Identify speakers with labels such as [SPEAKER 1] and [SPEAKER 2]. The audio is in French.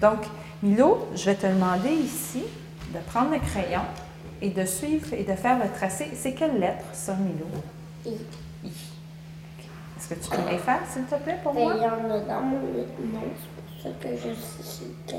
[SPEAKER 1] Donc, Milo, je vais te demander ici de prendre le crayon et de suivre et de faire le tracé. C'est quelle lettre, ça, Milo?
[SPEAKER 2] I.
[SPEAKER 1] I. Est-ce que tu peux les faire, s'il te plaît, pour
[SPEAKER 2] ben,
[SPEAKER 1] moi?
[SPEAKER 2] il y en a dans mon nom, c'est pour ça que je sais c'est.